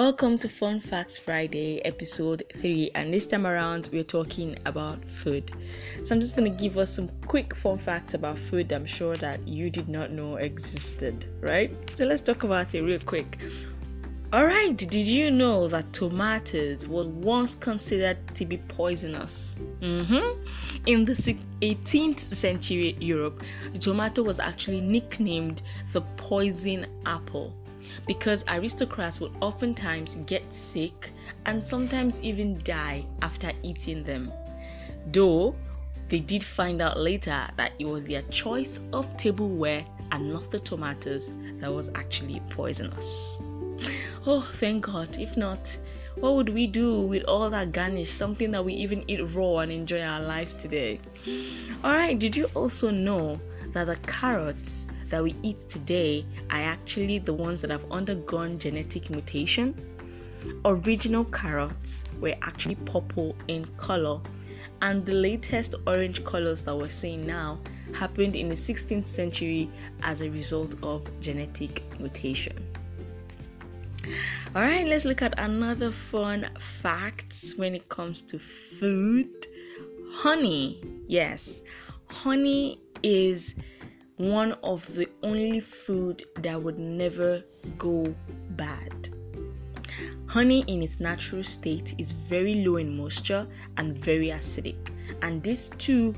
Welcome to Fun Facts Friday, episode 3. And this time around, we're talking about food. So, I'm just going to give us some quick fun facts about food I'm sure that you did not know existed, right? So, let's talk about it real quick. Alright, did you know that tomatoes were once considered to be poisonous? Mm-hmm. In the 18th century Europe, the tomato was actually nicknamed the poison apple because aristocrats would oftentimes get sick and sometimes even die after eating them. Though they did find out later that it was their choice of tableware and not the tomatoes that was actually poisonous. Oh, thank God. If not, what would we do with all that garnish? Something that we even eat raw and enjoy our lives today. Alright, did you also know that the carrots that we eat today are actually the ones that have undergone genetic mutation. Original carrots were actually purple in color, and the latest orange colors that we're seeing now happened in the 16th century as a result of genetic mutation. All right, let's look at another fun facts when it comes to food. Honey, yes, honey is one of the only food that would never go bad. Honey in its natural state is very low in moisture and very acidic, and these two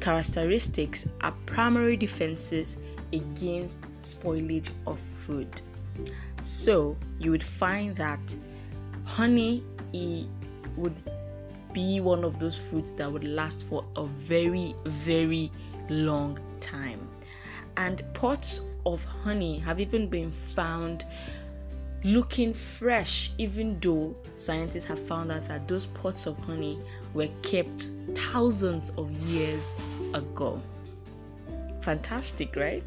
characteristics are primary defenses against spoilage of food. So, you would find that honey would be one of those foods that would last for a very, very long time. And pots of honey have even been found looking fresh, even though scientists have found out that those pots of honey were kept thousands of years ago. Fantastic, right?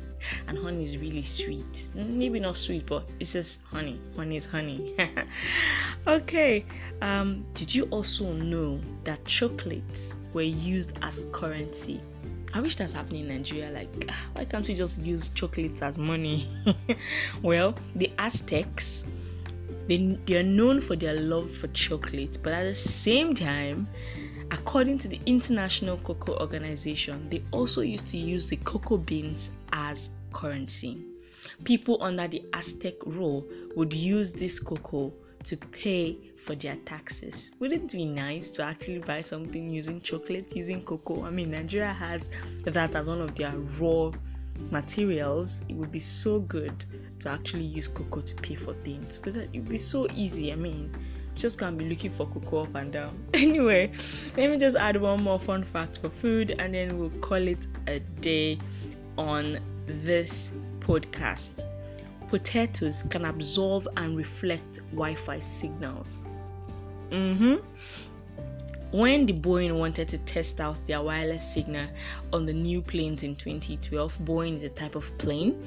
And honey is really sweet. Maybe not sweet, but it's just honey. Honey is honey. okay. Um, did you also know that chocolates were used as currency I wish that's happening in Nigeria. Like, ah, why can't we just use chocolates as money? well, the Aztecs, they, they are known for their love for chocolate, but at the same time, according to the International Cocoa Organization, they also used to use the cocoa beans as currency. People under the Aztec rule would use this cocoa to pay for their taxes. Wouldn't it be nice to actually buy something using chocolate, using cocoa? I mean, Nigeria has that as one of their raw materials. It would be so good to actually use cocoa to pay for things, but it would be so easy. I mean, just can't be looking for cocoa up and down. Anyway, let me just add one more fun fact for food and then we'll call it a day on this podcast potatoes can absorb and reflect Wi Fi signals. Mm-hmm. When the Boeing wanted to test out their wireless signal on the new planes in 2012, Boeing is a type of plane,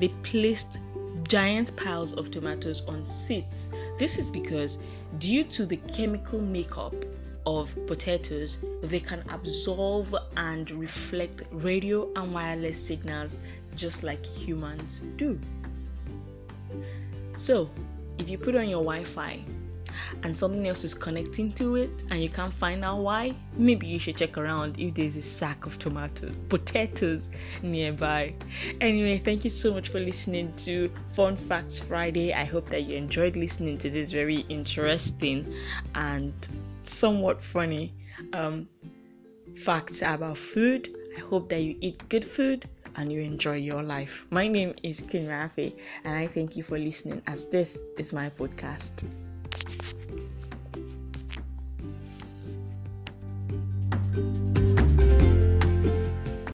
they placed giant piles of tomatoes on seats. This is because, due to the chemical makeup of potatoes, they can absorb and reflect radio and wireless signals just like humans do. So, if you put on your Wi Fi and something else is connecting to it and you can't find out why, maybe you should check around if there's a sack of tomatoes, potatoes nearby. Anyway, thank you so much for listening to Fun Facts Friday. I hope that you enjoyed listening to this very interesting and somewhat funny um, facts about food. I hope that you eat good food and you enjoy your life. My name is Queen Rafi, and I thank you for listening as this is my podcast.